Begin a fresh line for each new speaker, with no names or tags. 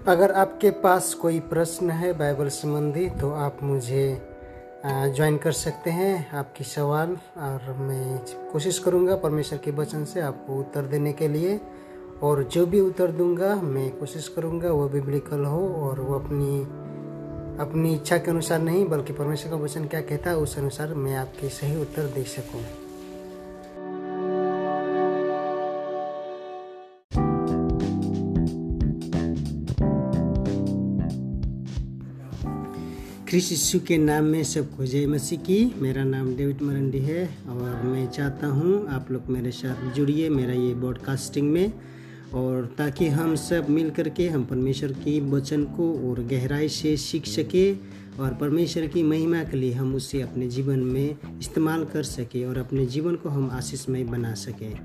अगर आपके पास कोई प्रश्न है बाइबल संबंधी तो आप मुझे ज्वाइन कर सकते हैं आपकी सवाल, और मैं कोशिश करूँगा परमेश्वर के वचन से आपको उत्तर देने के लिए। और जो भी उत्तर दूँगा, मैं कोशिश करूँगा वो बिब्लिकल हो, और वो अपनी अपनी इच्छा के अनुसार नहीं, बल्कि परमेश्वर का वचन क्या कहता है, उस अनुसार मैं आपके सही उत्तर दे सकूँ। यीशु के नाम में सबको जय मसीह की। मेरा नाम डेविड मरंडी है और मैं चाहता हूँ आप लोग मेरे साथ जुड़िए मेरा ये ब्रॉडकास्टिंग में और ताकि हम सब मिल कर के हम परमेश्वर की वचन को और गहराई से सीख सके और परमेश्वर की महिमा के लिए हम उसे अपने जीवन में इस्तेमाल कर सके और अपने जीवन को हम आशीषमय बना सकें।